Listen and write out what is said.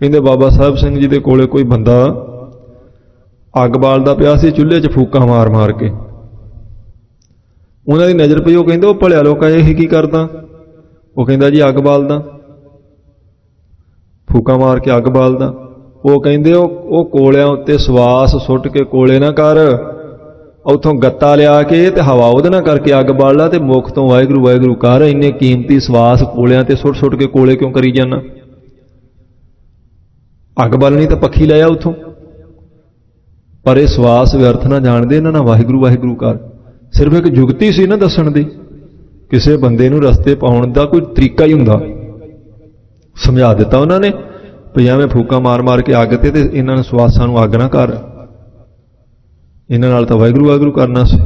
ਕਹਿੰਦੇ ਬਾਬਾ ਸਾਹਿਬ ਸਿੰਘ ਜੀ ਦੇ ਕੋਲੇ ਕੋਈ ਬੰਦਾ ਅੱਗ ਬਾਲਦਾ ਪਿਆ ਸੀ, ਚੁੱਲ੍ਹੇ 'ਚ ਫੂਕਾਂ ਮਾਰ-ਮਾਰ ਕੇ। ਉਹਨਾਂ ਦੀ ਨਜ਼ਰ ਪਈ, ਉਹ ਕਹਿੰਦੇ, ਉਹ ਭਲਿਆ ਲੋਕਾਂ ਇਹ ਕੀ ਕਰਦਾ? ਉਹ ਕਹਿੰਦਾ ਜੀ ਅੱਗ ਬਾਲਦਾ। ਫੂਕਾਂ ਮਾਰ ਕੇ ਅੱਗ ਬਾਲਦਾ। ਉਹ ਕਹਿੰਦੇ, ਉਹ ਉਹ ਕੋਲਿਆਂ ਉੱਤੇ ਸਵਾਸ ਸੁੱਟ ਕੇ ਕੋਲੇ ਨਾ ਕਰ। ਉਥੋਂ ਗੱਤਾ ਲਿਆ ਕੇ ਤੇ ਹਵਾ ਉਹਦੇ ਨਾਲ ਕਰਕੇ ਅੱਗ ਬਾਲ ਲਾ ਤੇ ਮੁਖ ਤੋਂ ਵਾਹਿਗੁਰੂ ਵਾਹਿਗੁਰੂ ਕਰ, ਇੰਨੇ ਕੀਮਤੀ ਸਵਾਸ ਕੋਲਿਆਂ ਤੇ ਸੁੱਟ ਸੁੱਟ ਕੇ ਕੋਲੇ ਕਿਉਂ ਕਰੀ ਜਾਣਾ ਅੱਗ ਬਾਲਣੀ ਤਾਂ ਪੱਖੀ ਲਿਆ ਉਥੋਂ। ਪਰ ਇਹ ਸਵਾਸ ਵਿਅਰਥ ਨਾ ਜਾਣਦੇ ਇਹਨਾਂ ਨਾਲ, ਵਾਹਿਗੁਰੂ ਵਾਹਿਗੁਰੂ ਕਰ। ਸਿਰਫ ਇੱਕ ਜੁਗਤੀ ਸੀ ਨਾ ਦੱਸਣ ਦੀ। ਕਿਸੇ ਬੰਦੇ ਨੂੰ ਰਸਤੇ ਪਾਉਣ ਦਾ ਕੋਈ ਤਰੀਕਾ ਹੀ ਹੁੰਦਾ। ਸਮਝਾ ਦਿੱਤਾ ਉਹਨਾਂ ਨੇ ਵੀ ਐਵੇਂ ਫੂਕਾ ਮਾਰ-ਮਾਰ ਕੇ ਅੱਗ ਤੇ ਤੇ ਇਹਨਾਂ ਨੂੰ ਸਵਾਸਾਂ ਨੂੰ ਅੱਗ ਨਾ ਕਰ। ਇਹਨਾਂ ਨਾਲ ਤਾਂ ਵਾਹਿਗੁਰੂ ਵਾਹਿਗੁਰੂ ਕਰਨਾ ਸੀ।